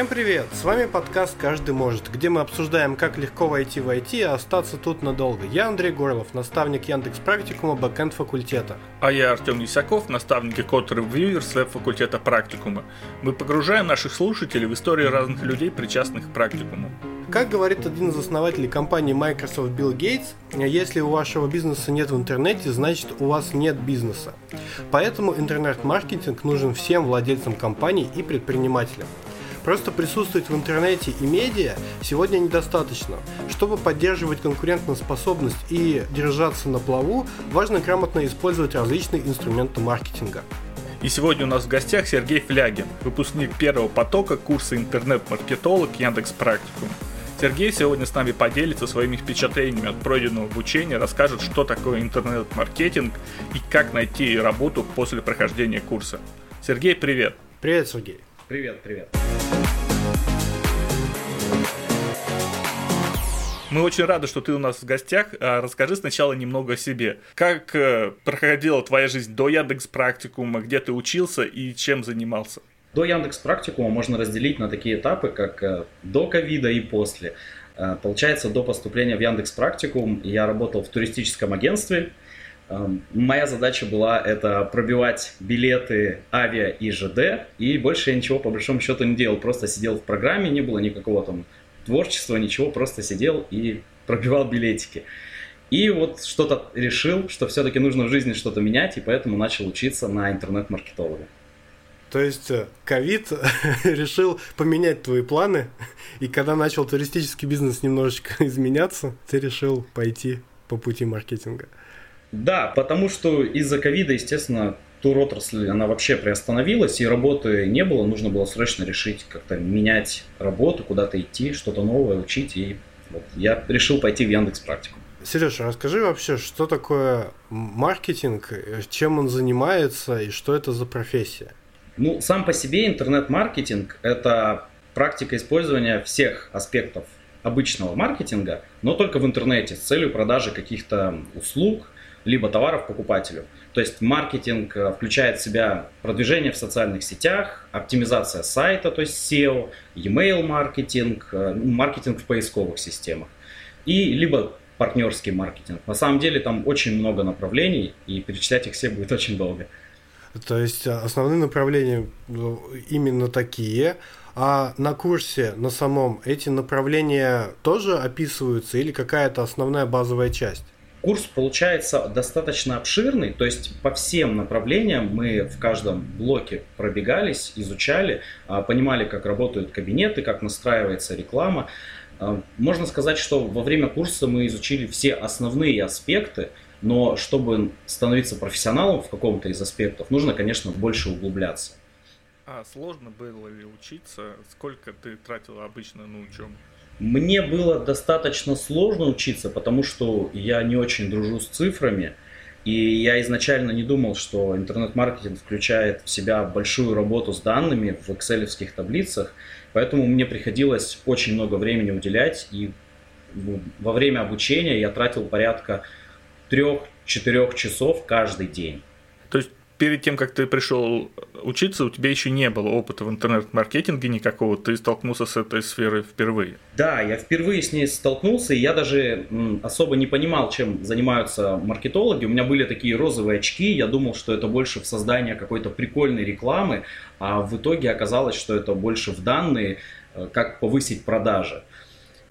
Всем привет! С вами подкаст «Каждый может», где мы обсуждаем, как легко войти в IT и остаться тут надолго. Я Андрей Горлов, наставник Яндекс Практикума бэкэнд факультета. А я Артем Лисаков, наставник и код ревьюер веб-факультета Практикума. Мы погружаем наших слушателей в истории разных людей, причастных к практикуму. Как говорит один из основателей компании Microsoft Билл Гейтс, если у вашего бизнеса нет в интернете, значит у вас нет бизнеса. Поэтому интернет-маркетинг нужен всем владельцам компаний и предпринимателям. Просто присутствовать в интернете и медиа сегодня недостаточно. Чтобы поддерживать конкурентоспособность и держаться на плаву, важно грамотно использовать различные инструменты маркетинга. И сегодня у нас в гостях Сергей Флягин, выпускник первого потока курса интернет-маркетолог Яндекс Практикум. Сергей сегодня с нами поделится своими впечатлениями от пройденного обучения, расскажет, что такое интернет-маркетинг и как найти работу после прохождения курса. Сергей, привет! Привет, Сергей! Привет, привет! Мы очень рады, что ты у нас в гостях. А, расскажи сначала немного о себе. Как э, проходила твоя жизнь до Яндекс Практикума, где ты учился и чем занимался? До Яндекс Практикума можно разделить на такие этапы, как э, до ковида и после. Э, получается, до поступления в Яндекс Практикум я работал в туристическом агентстве. Моя задача была это пробивать билеты авиа и ЖД, и больше я ничего по большому счету не делал, просто сидел в программе, не было никакого там творчества, ничего, просто сидел и пробивал билетики. И вот что-то решил, что все-таки нужно в жизни что-то менять, и поэтому начал учиться на интернет-маркетолога. То есть э, ковид решил поменять твои планы, и когда начал туристический бизнес немножечко изменяться, ты решил пойти по пути маркетинга. Да, потому что из-за ковида, естественно, туротрасль, она вообще приостановилась, и работы не было, нужно было срочно решить как-то менять работу, куда-то идти, что-то новое учить, и вот я решил пойти в Яндекс Практику. Сережа, расскажи вообще, что такое маркетинг, чем он занимается и что это за профессия? Ну, сам по себе интернет-маркетинг – это практика использования всех аспектов обычного маркетинга, но только в интернете с целью продажи каких-то услуг – либо товаров покупателю. То есть маркетинг э, включает в себя продвижение в социальных сетях, оптимизация сайта, то есть SEO, e-mail маркетинг, э, ну, маркетинг в поисковых системах и либо партнерский маркетинг. На самом деле там очень много направлений, и перечислять их все будет очень долго. То есть э, основные направления именно такие, а на курсе на самом эти направления тоже описываются или какая-то основная базовая часть? Курс получается достаточно обширный, то есть по всем направлениям мы в каждом блоке пробегались, изучали, а, понимали, как работают кабинеты, как настраивается реклама. А, можно сказать, что во время курса мы изучили все основные аспекты, но чтобы становиться профессионалом в каком-то из аспектов, нужно, конечно, больше углубляться. А сложно было ли учиться? Сколько ты тратил обычно на учебу? Мне было достаточно сложно учиться, потому что я не очень дружу с цифрами. И я изначально не думал, что интернет-маркетинг включает в себя большую работу с данными в excel таблицах. Поэтому мне приходилось очень много времени уделять. И во время обучения я тратил порядка 3-4 часов каждый день. То есть перед тем, как ты пришел учиться, у тебя еще не было опыта в интернет-маркетинге никакого, ты столкнулся с этой сферой впервые. Да, я впервые с ней столкнулся, и я даже особо не понимал, чем занимаются маркетологи. У меня были такие розовые очки, я думал, что это больше в создании какой-то прикольной рекламы, а в итоге оказалось, что это больше в данные, э, как повысить продажи.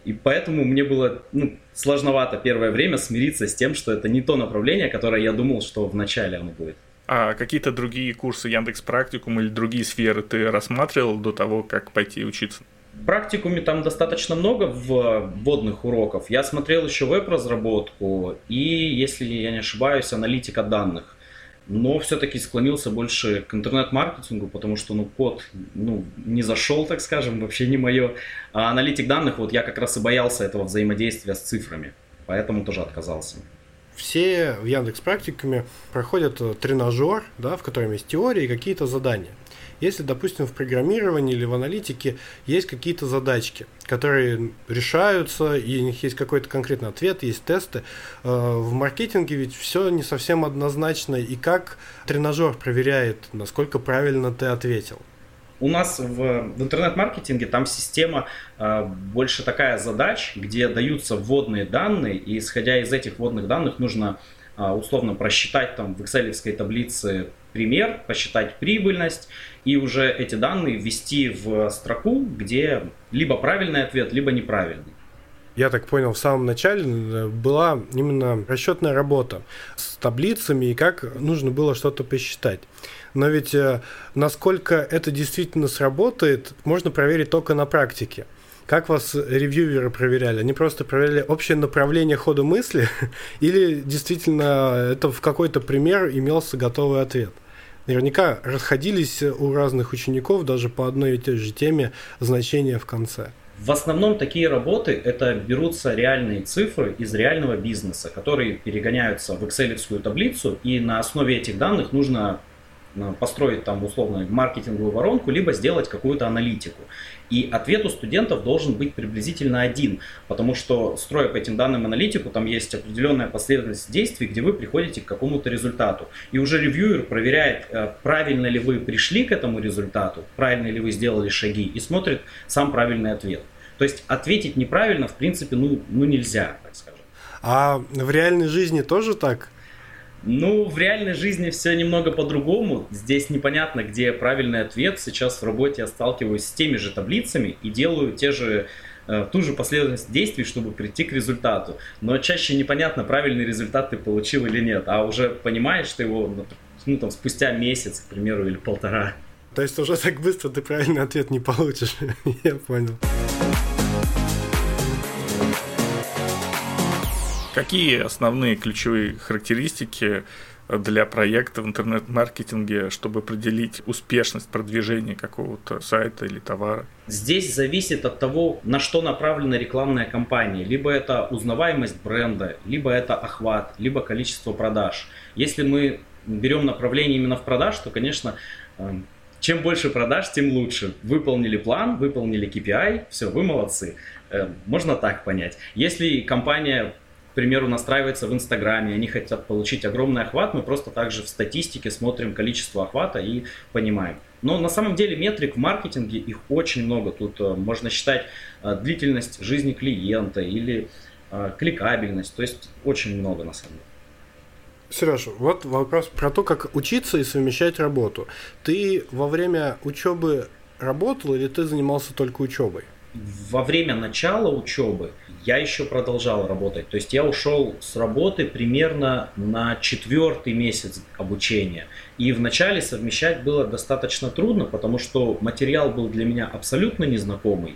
И поэтому мне было ну, сложновато первое время смириться с тем, что это не то направление, которое я думал, что вначале оно будет. А какие-то другие курсы Яндекс Практикум или другие сферы ты рассматривал до того, как пойти учиться? В практикуме там достаточно много вводных уроков. Я смотрел еще веб-разработку и, если я не ошибаюсь, аналитика данных. Но все-таки склонился больше к интернет-маркетингу, потому что ну, код ну, не зашел, так скажем, вообще не мое. А аналитик данных, вот я как раз и боялся этого взаимодействия с цифрами, поэтому тоже отказался все в Яндекс практиками проходят э, тренажер, да, в котором есть теория и какие-то задания. Если, допустим, в программировании или в аналитике есть какие-то задачки, которые решаются, и у них есть какой-то конкретный ответ, есть тесты, э, в маркетинге ведь все не совсем однозначно, и как тренажер проверяет, насколько правильно ты ответил. У нас в, в интернет-маркетинге там система э, больше такая задач, где даются вводные данные, и исходя из этих вводных данных нужно э, условно просчитать там в excel таблице пример, посчитать прибыльность и уже эти данные ввести в строку, где либо правильный ответ, либо неправильный я так понял, в самом начале э, была именно расчетная работа с таблицами и как нужно было что-то посчитать. Но ведь э, насколько это действительно сработает, можно проверить только на практике. Как вас ревьюеры проверяли? Они просто проверяли общее направление хода мысли или действительно это в какой-то пример имелся готовый ответ? Наверняка расходились у разных учеников даже по одной и той же теме значения в конце. В основном такие работы это берутся реальные цифры из реального бизнеса, которые перегоняются в excel таблицу, и на основе этих данных нужно э, построить там условно маркетинговую воронку, либо сделать какую-то аналитику. И ответ у студентов должен быть приблизительно один, потому что, строя по этим данным аналитику, там есть определенная последовательность действий, где вы приходите к какому-то результату. И уже ревьюер проверяет, э, правильно ли вы пришли к этому результату, правильно ли вы сделали шаги, и смотрит сам правильный ответ. То есть ответить неправильно, в принципе, ну, ну нельзя, так скажем. А в реальной жизни тоже так? Ну, в реальной жизни все немного по-другому. Здесь непонятно, где правильный ответ. Сейчас в работе я сталкиваюсь с теми же таблицами и делаю те же э, ту же последовательность действий, чтобы прийти к результату. Но чаще непонятно, правильный результат ты получил или нет, а уже понимаешь, что его ну, ну там, спустя месяц, к примеру, или полтора. То есть уже так быстро ты правильный ответ не получишь. я понял. Какие основные ключевые характеристики для проекта в интернет-маркетинге, чтобы определить успешность продвижения какого-то сайта или товара? Здесь зависит от того, на что направлена рекламная кампания. Либо это узнаваемость бренда, либо это охват, либо количество продаж. Если мы берем направление именно в продаж, то, конечно, эм, чем больше продаж, тем лучше. Выполнили план, выполнили KPI, все, вы молодцы. Эм, можно так понять. Если компания примеру, настраивается в Инстаграме, они хотят получить огромный охват, мы просто также в статистике смотрим количество охвата и понимаем. Но на самом деле метрик в маркетинге их очень много. Тут э, можно считать э, длительность жизни клиента или э, кликабельность. То есть очень много на самом деле. Сережа, вот вопрос про то, как учиться и совмещать работу. Ты во время учебы работал или ты занимался только учебой? Во время начала учебы я еще продолжал работать. То есть я ушел с работы примерно на четвертый месяц обучения. И вначале совмещать было достаточно трудно, потому что материал был для меня абсолютно незнакомый.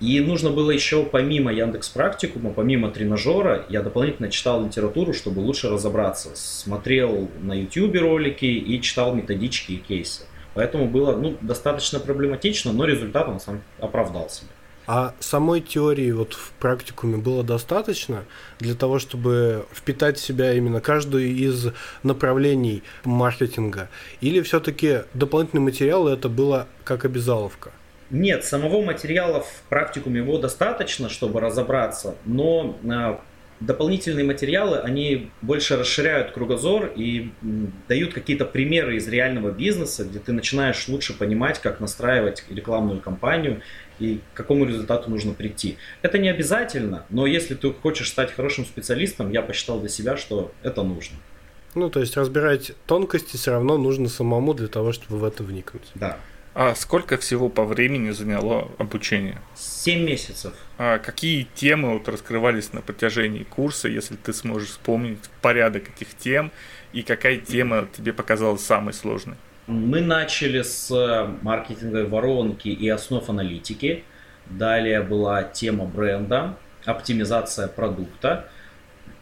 И нужно было еще помимо Яндекс Практикума, помимо тренажера, я дополнительно читал литературу, чтобы лучше разобраться. Смотрел на YouTube ролики и читал методички и кейсы. Поэтому было ну, достаточно проблематично, но результат он сам оправдал себя. А самой теории вот в практикуме было достаточно для того, чтобы впитать в себя именно каждую из направлений маркетинга? Или все-таки дополнительный материал это было как обязаловка? Нет, самого материала в практикуме его достаточно, чтобы разобраться, но а, дополнительные материалы, они больше расширяют кругозор и дают какие-то примеры из реального бизнеса, где ты начинаешь лучше понимать, как настраивать рекламную кампанию и к какому результату нужно прийти. Это не обязательно, но если ты хочешь стать хорошим специалистом, я посчитал для себя, что это нужно. Ну, то есть разбирать тонкости все равно нужно самому для того, чтобы в это вникнуть. Да. А сколько всего по времени заняло обучение? Семь месяцев. А какие темы вот раскрывались на протяжении курса, если ты сможешь вспомнить порядок этих тем, и какая тема тебе показалась самой сложной? Мы начали с э, маркетинговой воронки и основ аналитики. Далее была тема бренда, оптимизация продукта,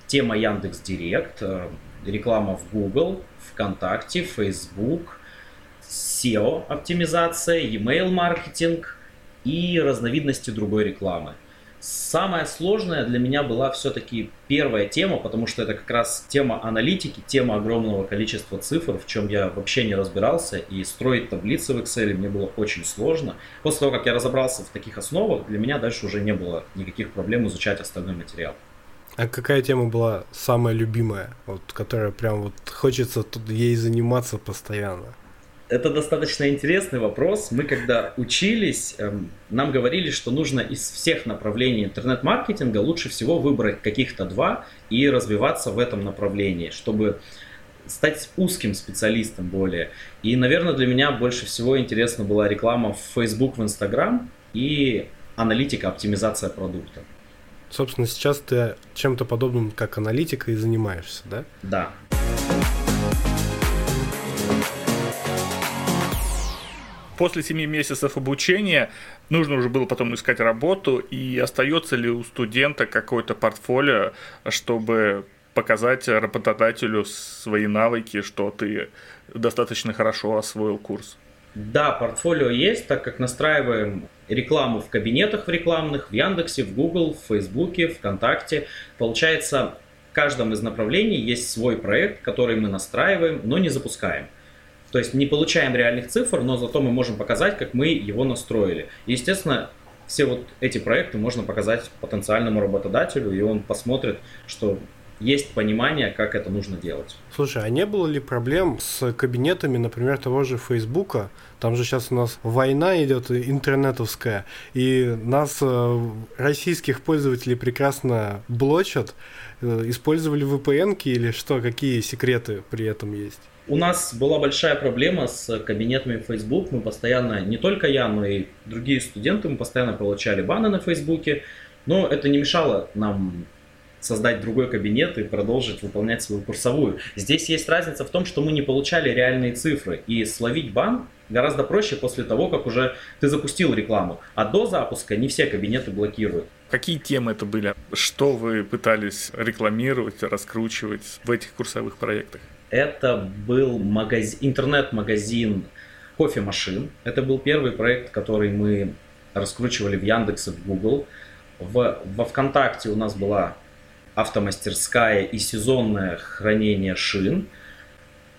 тема Яндекс Директ, э, реклама в Google, ВКонтакте, Facebook, SEO оптимизация, e-mail маркетинг и разновидности другой рекламы. Самая сложная для меня была все-таки первая тема, потому что это как раз тема аналитики, тема огромного количества цифр, в чем я вообще не разбирался, и строить таблицы в Excel мне было очень сложно. После того, как я разобрался в таких основах, для меня дальше уже не было никаких проблем изучать остальной материал. А какая тема была самая любимая, вот, которая прям вот хочется тут ей заниматься постоянно? Это достаточно интересный вопрос. Мы когда учились, эм, нам говорили, что нужно из всех направлений интернет-маркетинга лучше всего выбрать каких-то два и развиваться в этом направлении, чтобы стать узким специалистом более. И, наверное, для меня больше всего интересна была реклама в Facebook, в Instagram и аналитика, оптимизация продукта. Собственно, сейчас ты чем-то подобным, как аналитика, и занимаешься, да? Да. После семи месяцев обучения нужно уже было потом искать работу, и остается ли у студента какое-то портфолио, чтобы показать работодателю свои навыки, что ты достаточно хорошо освоил курс? Да, портфолио есть, так как настраиваем рекламу в кабинетах в рекламных, в Яндексе, в Google, в Фейсбуке, ВКонтакте. Получается, в каждом из направлений есть свой проект, который мы настраиваем, но не запускаем. То есть не получаем реальных цифр, но зато мы можем показать, как мы его настроили. естественно, все вот эти проекты можно показать потенциальному работодателю, и он посмотрит, что есть понимание, как это нужно делать. Слушай, а не было ли проблем с кабинетами, например, того же Фейсбука? Там же сейчас у нас война идет интернетовская, и нас, э, российских пользователей, прекрасно блочат. Э, использовали VPN или что? Какие секреты при этом есть? У нас была большая проблема с кабинетами Facebook. Мы постоянно, не только я, но и другие студенты, мы постоянно получали баны на Фейсбуке. Но это не мешало нам создать другой кабинет и продолжить выполнять свою курсовую. Здесь есть разница в том, что мы не получали реальные цифры. И словить бан гораздо проще после того, как уже ты запустил рекламу. А до запуска не все кабинеты блокируют. Какие темы это были? Что вы пытались рекламировать, раскручивать в этих курсовых проектах? Это был магазин, интернет-магазин кофемашин. Это был первый проект, который мы раскручивали в Яндексе, в Google. В, во ВКонтакте у нас была автомастерская и сезонное хранение шин.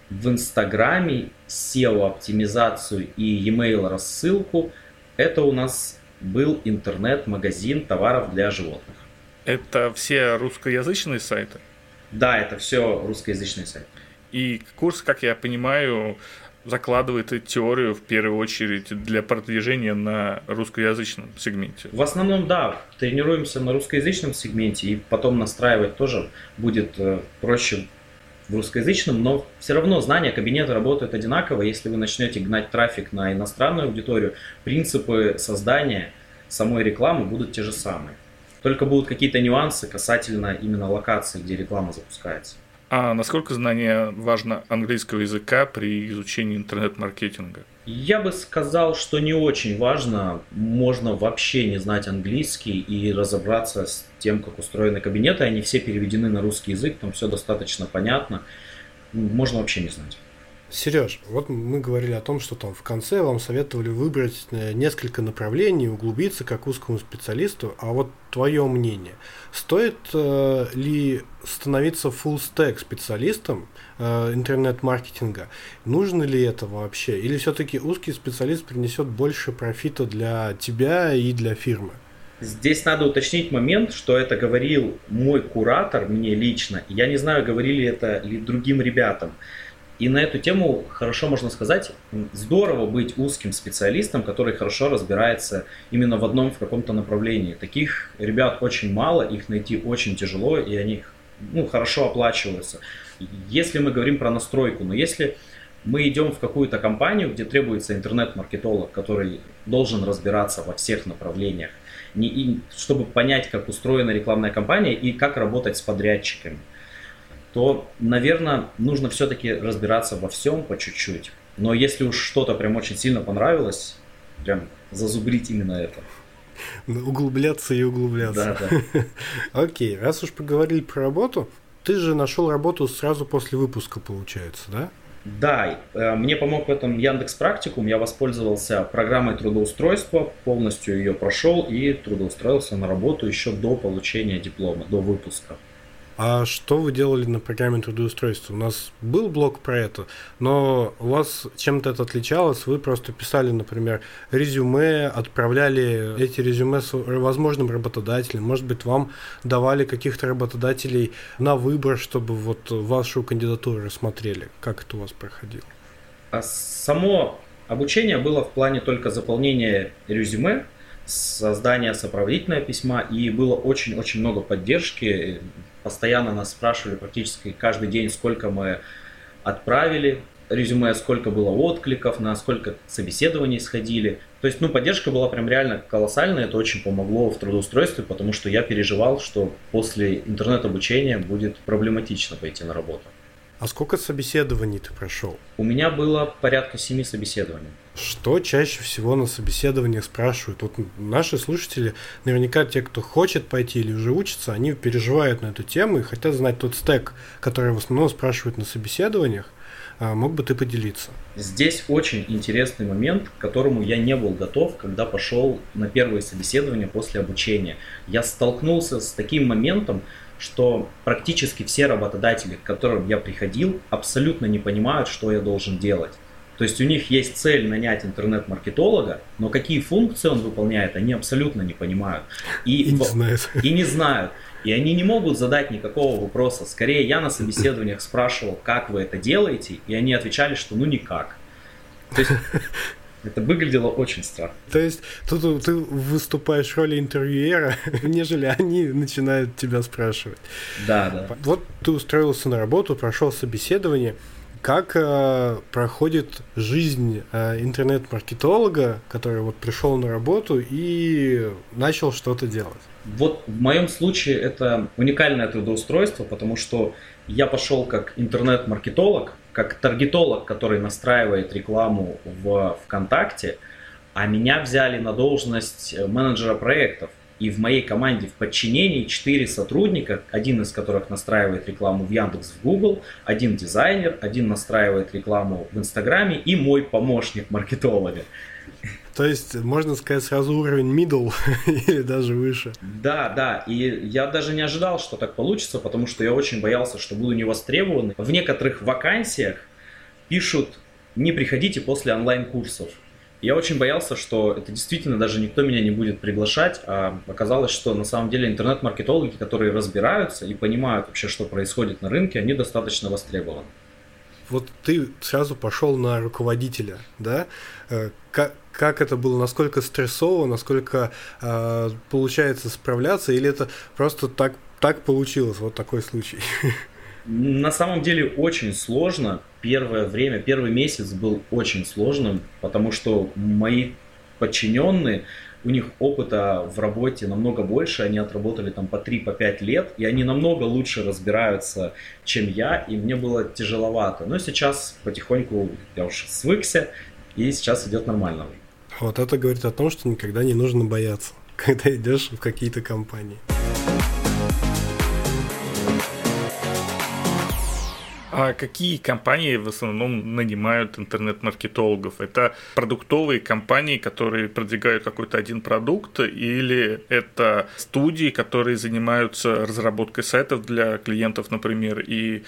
В Инстаграме SEO-оптимизацию и e-mail рассылку. Это у нас был интернет-магазин товаров для животных. Это все русскоязычные сайты? Да, это все русскоязычные сайты. И курс, как я понимаю, закладывает теорию в первую очередь для продвижения на русскоязычном сегменте? В основном, да. Тренируемся на русскоязычном сегменте и потом настраивать тоже будет э, проще в русскоязычном, но все равно знания кабинета работают одинаково. Если вы начнете гнать трафик на иностранную аудиторию, принципы создания самой рекламы будут те же самые. Только будут какие-то нюансы касательно именно локации, где реклама запускается. А насколько знание важно английского языка при изучении интернет-маркетинга? Я бы сказал, что не очень важно. Можно вообще не знать английский и разобраться с тем, как устроены кабинеты. Они все переведены на русский язык, там все достаточно понятно. Можно вообще не знать. Сереж, вот мы говорили о том, что там в конце вам советовали выбрать э, несколько направлений, углубиться как узкому специалисту. А вот твое мнение, стоит э, ли становиться full stack специалистом э, интернет-маркетинга? Нужно ли это вообще? Или все-таки узкий специалист принесет больше профита для тебя и для фирмы? Здесь надо уточнить момент, что это говорил мой куратор мне лично. Я не знаю, говорили это ли другим ребятам. И на эту тему хорошо можно сказать, здорово быть узким специалистом, который хорошо разбирается именно в одном в каком-то направлении. Таких ребят очень мало, их найти очень тяжело, и они ну, хорошо оплачиваются. Если мы говорим про настройку, но если мы идем в какую-то компанию, где требуется интернет-маркетолог, который должен разбираться во всех направлениях, не, и, чтобы понять, как устроена рекламная кампания и как работать с подрядчиками – то, наверное, нужно все-таки разбираться во всем по чуть-чуть. Но если уж что-то прям очень сильно понравилось, прям зазубрить именно это. Углубляться и углубляться. Да, да. Окей, раз уж поговорили про работу, ты же нашел работу сразу после выпуска, получается, да? Да, э, мне помог в этом Яндекс Практикум. Я воспользовался программой трудоустройства, полностью ее прошел и трудоустроился на работу еще до получения диплома, до выпуска. А что вы делали на программе трудоустройства? У нас был блок про это, но у вас чем-то это отличалось. Вы просто писали, например, резюме, отправляли эти резюме с возможным работодателем. Может быть, вам давали каких-то работодателей на выбор, чтобы вот вашу кандидатуру рассмотрели. Как это у вас проходило? А само обучение было в плане только заполнения резюме, создания сопроводительного письма, и было очень-очень много поддержки. Постоянно нас спрашивали практически каждый день, сколько мы отправили резюме, сколько было откликов, на сколько собеседований сходили. То есть, ну, поддержка была прям реально колоссальная, это очень помогло в трудоустройстве, потому что я переживал, что после интернет-обучения будет проблематично пойти на работу. А сколько собеседований ты прошел? У меня было порядка семи собеседований. Что чаще всего на собеседованиях спрашивают? Вот наши слушатели, наверняка те, кто хочет пойти или уже учится, они переживают на эту тему и хотят знать тот стек, который в основном спрашивают на собеседованиях. А, мог бы ты поделиться? Здесь очень интересный момент, к которому я не был готов, когда пошел на первое собеседование после обучения. Я столкнулся с таким моментом, что практически все работодатели, к которым я приходил, абсолютно не понимают, что я должен делать. То есть у них есть цель нанять интернет-маркетолога, но какие функции он выполняет, они абсолютно не понимают. И, и не знают. И не знают. И они не могут задать никакого вопроса. Скорее, я на собеседованиях спрашивал, как вы это делаете, и они отвечали, что ну никак. То есть это выглядело очень странно. То есть тут ты выступаешь в роли интервьюера, нежели они начинают тебя спрашивать. Да, да. Вот ты устроился на работу, прошел собеседование. Как э, проходит жизнь э, интернет-маркетолога, который вот пришел на работу и начал что-то делать? Вот в моем случае это уникальное трудоустройство, потому что я пошел как интернет-маркетолог, как таргетолог, который настраивает рекламу в ВКонтакте, а меня взяли на должность э, менеджера проектов. И в моей команде в подчинении 4 сотрудника, один из которых настраивает рекламу в Яндекс, в Google, один дизайнер, один настраивает рекламу в Инстаграме и мой помощник маркетолога. То есть, можно сказать, сразу уровень middle или даже выше. Да, да. И я даже не ожидал, что так получится, потому что я очень боялся, что буду не востребован. В некоторых вакансиях пишут «не приходите после онлайн-курсов». Я очень боялся, что это действительно даже никто меня не будет приглашать, а оказалось, что на самом деле интернет-маркетологи, которые разбираются и понимают вообще, что происходит на рынке, они достаточно востребованы. Вот ты сразу пошел на руководителя, да? Э, как, как это было, насколько стрессово, насколько э, получается справляться, или это просто так, так получилось, вот такой случай? На самом деле очень сложно. Первое время, первый месяц был очень сложным, потому что мои подчиненные, у них опыта в работе намного больше, они отработали там по 3-5 по лет, и они намного лучше разбираются, чем я, и мне было тяжеловато. Но сейчас потихоньку я уже свыкся, и сейчас идет нормально. Вот это говорит о том, что никогда не нужно бояться, когда идешь в какие-то компании. А какие компании в основном нанимают интернет-маркетологов? Это продуктовые компании, которые продвигают какой-то один продукт, или это студии, которые занимаются разработкой сайтов для клиентов, например, и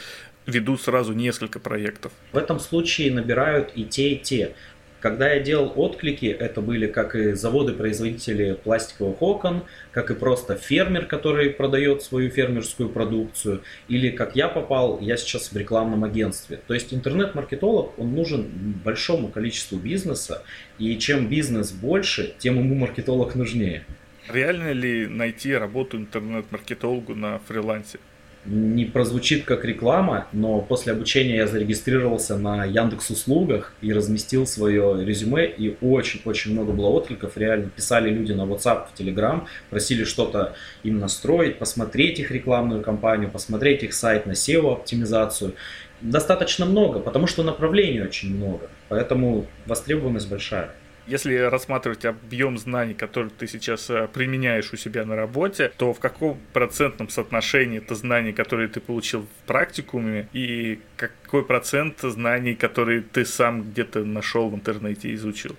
ведут сразу несколько проектов? В этом случае набирают и те, и те. Когда я делал отклики, это были как и заводы-производители пластиковых окон, как и просто фермер, который продает свою фермерскую продукцию, или как я попал, я сейчас в рекламном агентстве. То есть интернет-маркетолог, он нужен большому количеству бизнеса, и чем бизнес больше, тем ему маркетолог нужнее. Реально ли найти работу интернет-маркетологу на фрилансе? Не прозвучит как реклама, но после обучения я зарегистрировался на Яндекс услугах и разместил свое резюме, и очень-очень много было откликов. Реально писали люди на WhatsApp, в Telegram, просили что-то им настроить, посмотреть их рекламную кампанию, посмотреть их сайт на SEO-оптимизацию. Достаточно много, потому что направлений очень много, поэтому востребованность большая. Если рассматривать объем знаний, которые ты сейчас э, применяешь у себя на работе, то в каком процентном соотношении это знаний, которые ты получил в практикуме, и какой процент знаний, которые ты сам где-то нашел в интернете и изучил?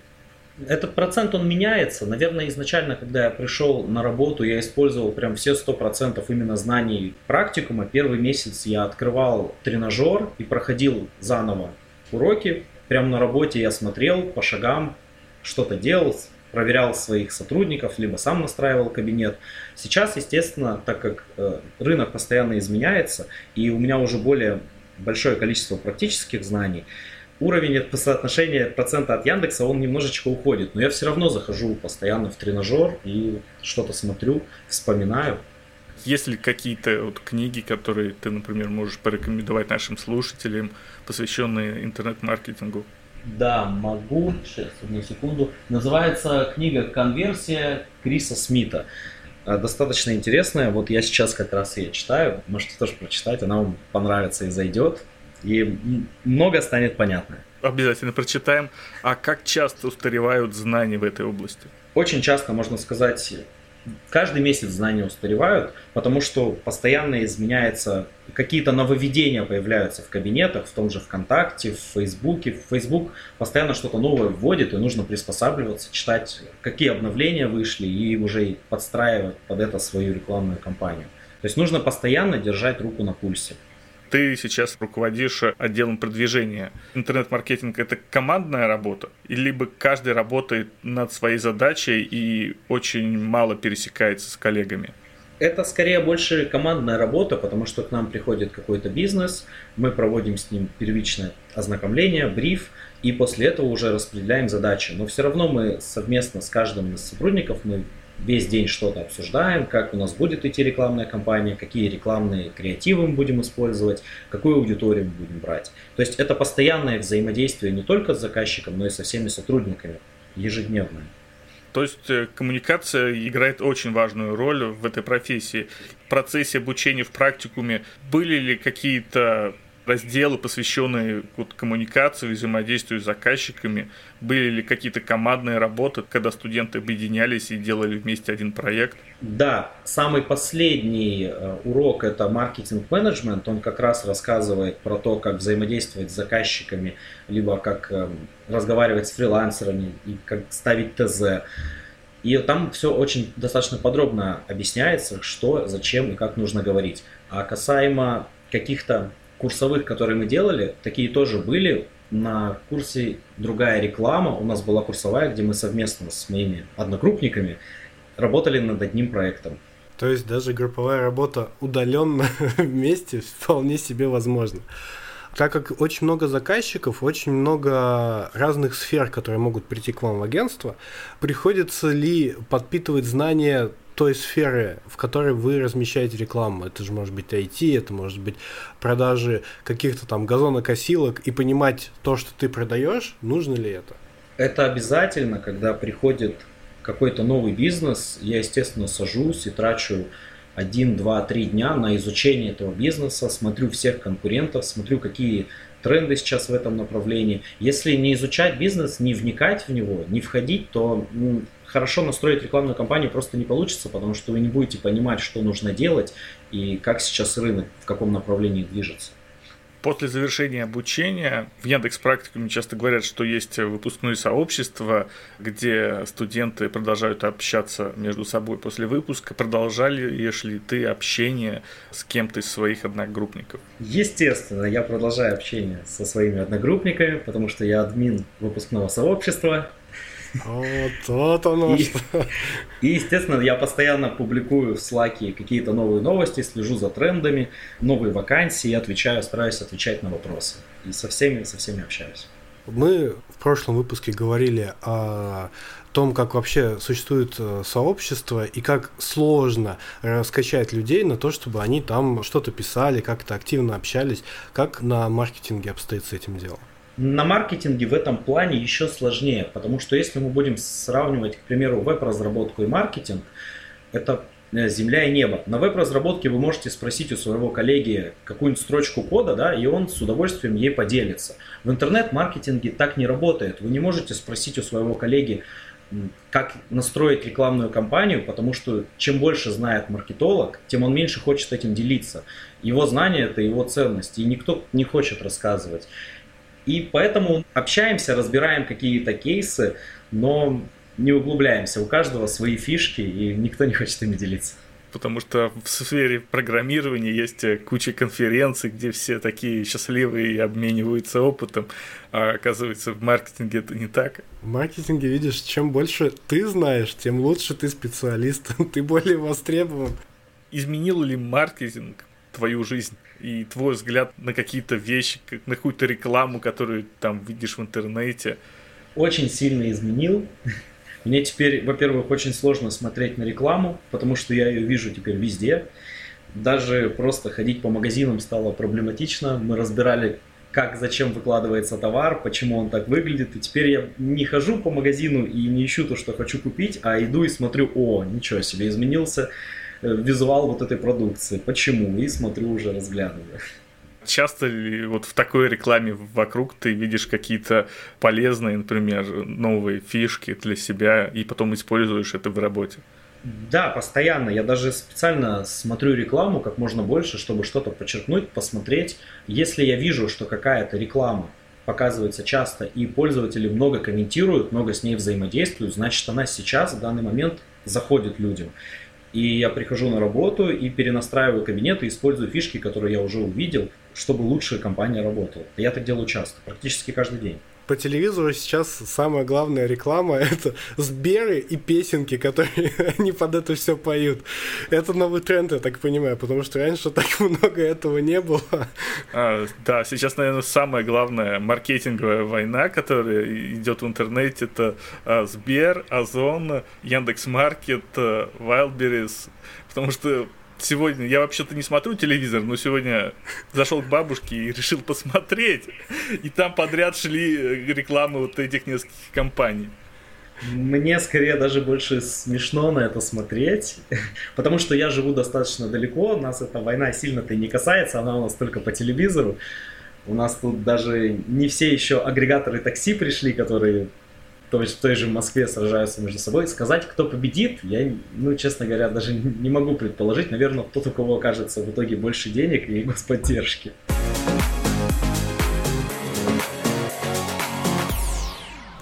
Этот процент, он меняется. Наверное, изначально, когда я пришел на работу, я использовал прям все 100% именно знаний практикума. Первый месяц я открывал тренажер и проходил заново уроки. Прямо на работе я смотрел по шагам, что-то делал, проверял своих сотрудников, либо сам настраивал кабинет. Сейчас, естественно, так как э, рынок постоянно изменяется, и у меня уже более большое количество практических знаний, уровень соотношения процента от Яндекса, он немножечко уходит. Но я все равно захожу постоянно в тренажер и что-то смотрю, вспоминаю. Есть ли какие-то вот книги, которые ты, например, можешь порекомендовать нашим слушателям, посвященные интернет-маркетингу? Да, могу. Сейчас, одну секунду. Называется книга «Конверсия» Криса Смита. Э, достаточно интересная. Вот я сейчас как раз ее читаю. Можете тоже прочитать. Она вам понравится и зайдет. И много станет понятно. Обязательно прочитаем. А как часто устаревают знания в этой области? Очень часто, можно сказать, каждый месяц знания устаревают, потому что постоянно изменяется, какие-то нововведения появляются в кабинетах, в том же ВКонтакте, в Фейсбуке. В Фейсбук постоянно что-то новое вводит, и нужно приспосабливаться, читать, какие обновления вышли, и уже подстраивать под это свою рекламную кампанию. То есть нужно постоянно держать руку на пульсе. Ты сейчас руководишь отделом продвижения. Интернет-маркетинг – это командная работа? Либо каждый работает над своей задачей и очень мало пересекается с коллегами? Это скорее больше командная работа, потому что к нам приходит какой-то бизнес, мы проводим с ним первичное ознакомление, бриф, и после этого уже распределяем задачи. Но все равно мы совместно с каждым из сотрудников мы весь день что-то обсуждаем, как у нас будет идти рекламная кампания, какие рекламные креативы мы будем использовать, какую аудиторию мы будем брать. То есть это постоянное взаимодействие не только с заказчиком, но и со всеми сотрудниками, ежедневное. То есть э, коммуникация играет очень важную роль в этой профессии. В процессе обучения в практикуме были ли какие-то разделы, посвященные вот, коммуникации, взаимодействию с заказчиками? Были ли какие-то командные работы, когда студенты объединялись и делали вместе один проект? Да, самый последний э, урок это маркетинг-менеджмент. Он как раз рассказывает про то, как взаимодействовать с заказчиками, либо как э, разговаривать с фрилансерами и как ставить ТЗ. И там все очень достаточно подробно объясняется, что, зачем и как нужно говорить. А касаемо каких-то курсовых, которые мы делали, такие тоже были. На курсе «Другая реклама» у нас была курсовая, где мы совместно с моими одногруппниками работали над одним проектом. То есть даже групповая работа удаленно вместе вполне себе возможна. Так как очень много заказчиков, очень много разных сфер, которые могут прийти к вам в агентство, приходится ли подпитывать знания той сферы, в которой вы размещаете рекламу. Это же может быть IT, это может быть продажи каких-то там газонокосилок, и понимать то, что ты продаешь, нужно ли это? Это обязательно, когда приходит какой-то новый бизнес, я, естественно, сажусь и трачу один, два, три дня на изучение этого бизнеса, смотрю всех конкурентов, смотрю, какие тренды сейчас в этом направлении. Если не изучать бизнес, не вникать в него, не входить, то ну, хорошо настроить рекламную кампанию просто не получится, потому что вы не будете понимать, что нужно делать и как сейчас рынок, в каком направлении движется. После завершения обучения в Яндекс Практикуме часто говорят, что есть выпускное сообщество, где студенты продолжают общаться между собой после выпуска. Продолжали ли ты общение с кем-то из своих одногруппников? Естественно, я продолжаю общение со своими одногруппниками, потому что я админ выпускного сообщества, вот, вот оно и, И, естественно, я постоянно публикую в Slack какие-то новые новости, слежу за трендами, новые вакансии, отвечаю, стараюсь отвечать на вопросы. И со всеми, со всеми общаюсь. Мы в прошлом выпуске говорили о том, как вообще существует э, сообщество и как сложно раскачать людей на то, чтобы они там что-то писали, как-то активно общались, как на маркетинге обстоит с этим делом. На маркетинге в этом плане еще сложнее, потому что если мы будем сравнивать, к примеру, веб-разработку и маркетинг, это э, земля и небо. На веб-разработке вы можете спросить у своего коллеги какую-нибудь строчку кода, да, и он с удовольствием ей поделится. В интернет-маркетинге так не работает. Вы не можете спросить у своего коллеги, как настроить рекламную кампанию, потому что чем больше знает маркетолог, тем он меньше хочет этим делиться. Его знание – это его ценность, и никто не хочет рассказывать. И поэтому общаемся, разбираем какие-то кейсы, но не углубляемся. У каждого свои фишки, и никто не хочет ими делиться. Потому что в сфере программирования есть куча конференций, где все такие счастливые и обмениваются опытом, а оказывается в маркетинге это не так. В маркетинге, видишь, чем больше ты знаешь, тем лучше ты специалист, ты более востребован. Изменил ли маркетинг твою жизнь и твой взгляд на какие-то вещи, на какую-то рекламу, которую там видишь в интернете? Очень сильно изменил. Мне теперь, во-первых, очень сложно смотреть на рекламу, потому что я ее вижу теперь везде. Даже просто ходить по магазинам стало проблематично. Мы разбирали, как, зачем выкладывается товар, почему он так выглядит. И теперь я не хожу по магазину и не ищу то, что хочу купить, а иду и смотрю, о, ничего себе, изменился визуал вот этой продукции. Почему? И смотрю уже, разглядываю. Часто ли вот в такой рекламе вокруг ты видишь какие-то полезные, например, новые фишки для себя и потом используешь это в работе? Да, постоянно. Я даже специально смотрю рекламу как можно больше, чтобы что-то подчеркнуть, посмотреть. Если я вижу, что какая-то реклама показывается часто и пользователи много комментируют, много с ней взаимодействуют, значит она сейчас в данный момент заходит людям. И я прихожу на работу и перенастраиваю кабинет и использую фишки, которые я уже увидел, чтобы лучше компания работала. Я так делаю часто, практически каждый день по телевизору сейчас самая главная реклама это Сберы и песенки, которые они под это все поют. Это новый тренд, я так понимаю, потому что раньше так много этого не было. А, да, сейчас, наверное, самая главная маркетинговая война, которая идет в интернете, это а, Сбер, Озон, Яндекс.Маркет, Wildberries, потому что сегодня, я вообще-то не смотрю телевизор, но сегодня зашел к бабушке и решил посмотреть. И там подряд шли рекламы вот этих нескольких компаний. Мне скорее даже больше смешно на это смотреть, потому что я живу достаточно далеко, нас эта война сильно-то не касается, она у нас только по телевизору. У нас тут даже не все еще агрегаторы такси пришли, которые то есть в той же Москве сражаются между собой. Сказать, кто победит, я, ну, честно говоря, даже не могу предположить. Наверное, тот, у кого окажется в итоге больше денег и господдержки.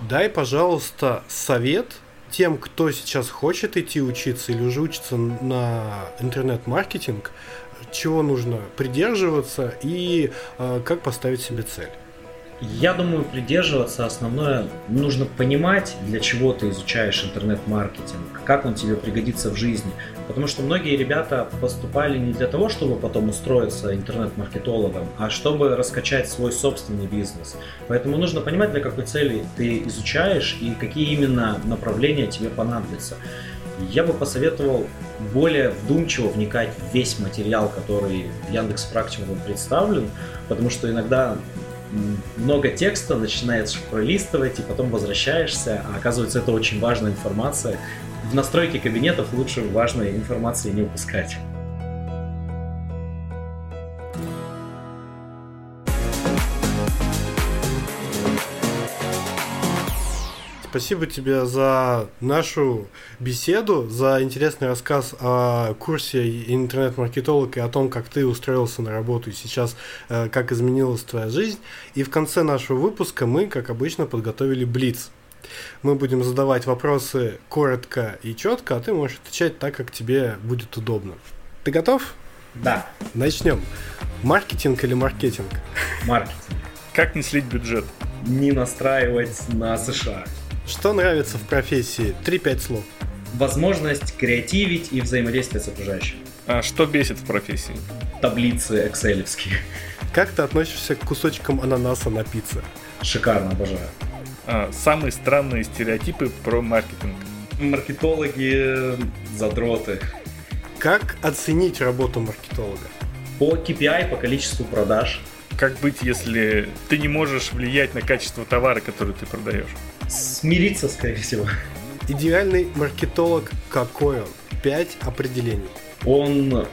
Дай, пожалуйста, совет тем, кто сейчас хочет идти учиться или уже учится на интернет-маркетинг, чего нужно придерживаться и э, как поставить себе цель. Я думаю, придерживаться основное, нужно понимать, для чего ты изучаешь интернет-маркетинг, как он тебе пригодится в жизни. Потому что многие ребята поступали не для того, чтобы потом устроиться интернет-маркетологом, а чтобы раскачать свой собственный бизнес. Поэтому нужно понимать, для какой цели ты изучаешь и какие именно направления тебе понадобятся. Я бы посоветовал более вдумчиво вникать в весь материал, который в Яндекс Практикум представлен, потому что иногда много текста, начинаешь пролистывать и потом возвращаешься, а оказывается это очень важная информация. В настройке кабинетов лучше важной информации не упускать. Спасибо тебе за нашу беседу, за интересный рассказ о курсе интернет-маркетолог и о том, как ты устроился на работу и сейчас э, как изменилась твоя жизнь. И в конце нашего выпуска мы, как обычно, подготовили блиц. Мы будем задавать вопросы коротко и четко, а ты можешь отвечать так, как тебе будет удобно. Ты готов? Да. Начнем. Маркетинг или маркетинг? Маркетинг. Как не слить бюджет? Не настраивать на США. Что нравится в профессии? 3-5 слов. Возможность креативить и взаимодействовать с окружающим. А что бесит в профессии? Таблицы экселевские. Как ты относишься к кусочкам ананаса на пицце? Шикарно, обожаю. А, самые странные стереотипы про маркетинг. Маркетологи задроты. Как оценить работу маркетолога? По KPI, по количеству продаж. Как быть, если ты не можешь влиять на качество товара, который ты продаешь? Смириться, скорее всего. Идеальный маркетолог какой он? Пять определений. Он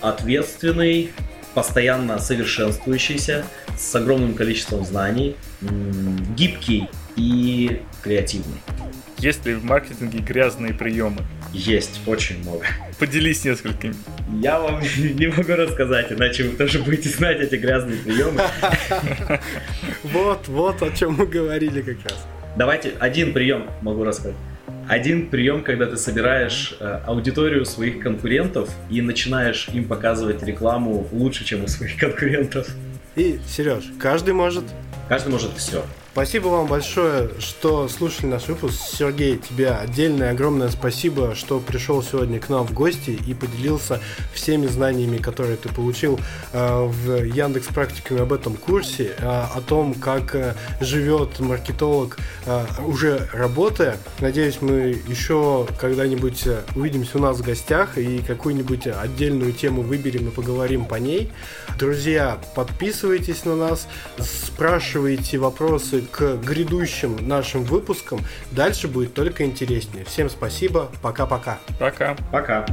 ответственный, постоянно совершенствующийся, с огромным количеством знаний, гибкий и креативный. Есть ли в маркетинге грязные приемы? Есть, очень много. Поделись несколькими. Я вам не могу рассказать, иначе вы тоже будете знать эти грязные приемы. Вот, вот о чем мы говорили как раз. Давайте один прием могу рассказать. Один прием, когда ты собираешь э, аудиторию своих конкурентов и начинаешь им показывать рекламу лучше, чем у своих конкурентов. И, Сереж, каждый может? Каждый может все. Спасибо вам большое, что слушали наш выпуск. Сергей, тебе отдельное огромное спасибо, что пришел сегодня к нам в гости и поделился всеми знаниями, которые ты получил э, в Яндекс практикуме об этом курсе, э, о том, как э, живет маркетолог уже работая. Надеюсь, мы еще когда-нибудь увидимся у нас в гостях и какую-нибудь отдельную тему выберем и поговорим по ней. Друзья, подписывайтесь на нас, спрашивайте вопросы к грядущим нашим выпускам. Дальше будет только интереснее. Всем спасибо. Пока-пока. Пока. Пока.